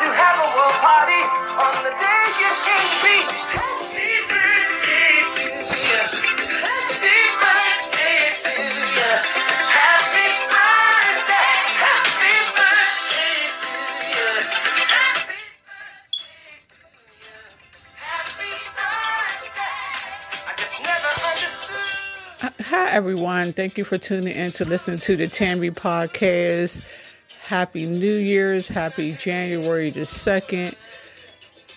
to have a world party on the day you came to be? Happy birthday to you. Happy birthday to you. Happy birthday. Happy birthday to you. Happy Happy birthday. I just. Hi, everyone. Thank you for tuning in to listen to the Tammy podcast. Happy New Year's. Happy January the 2nd.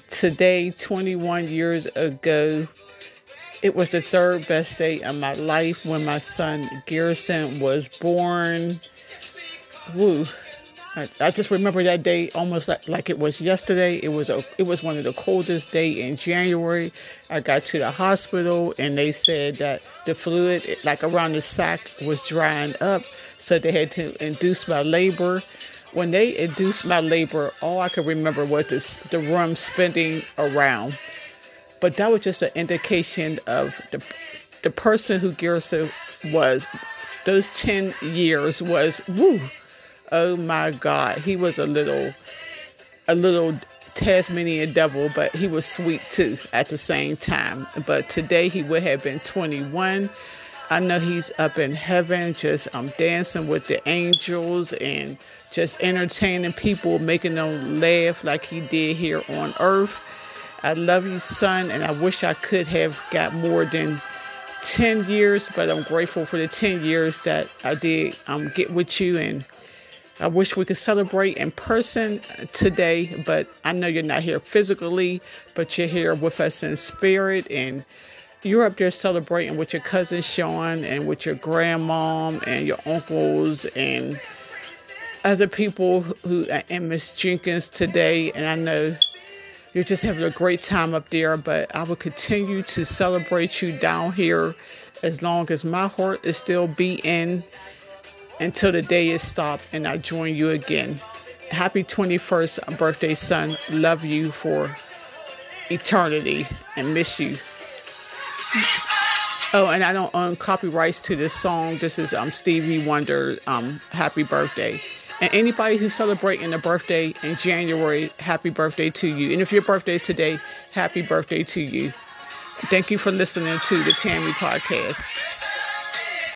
Today, 21 years ago, it was the third best day of my life when my son Garrison was born. Woo. I, I just remember that day almost like, like it was yesterday. It was a it was one of the coldest day in January. I got to the hospital and they said that the fluid like around the sac was drying up, so they had to induce my labor. When they induced my labor, all I could remember was this, the room spinning around. But that was just an indication of the the person who Garrison was. Those ten years was woo. Oh my God, he was a little, a little Tasmanian devil, but he was sweet too at the same time. But today he would have been 21. I know he's up in heaven, just um, dancing with the angels and just entertaining people, making them laugh like he did here on earth. I love you, son, and I wish I could have got more than 10 years, but I'm grateful for the 10 years that I did um, get with you and I wish we could celebrate in person today, but I know you're not here physically, but you're here with us in spirit. And you're up there celebrating with your cousin Sean and with your grandmom and your uncles and other people who and Miss Jenkins today. And I know you're just having a great time up there, but I will continue to celebrate you down here as long as my heart is still beating until the day is stopped and I join you again. Happy 21st birthday, son. Love you for eternity and miss you. Oh, and I don't own copyrights to this song. This is um Stevie Wonder. Um, happy birthday. And anybody who's celebrating a birthday in January, happy birthday to you. And if your birthday is today, happy birthday to you. Thank you for listening to the Tammy Podcast.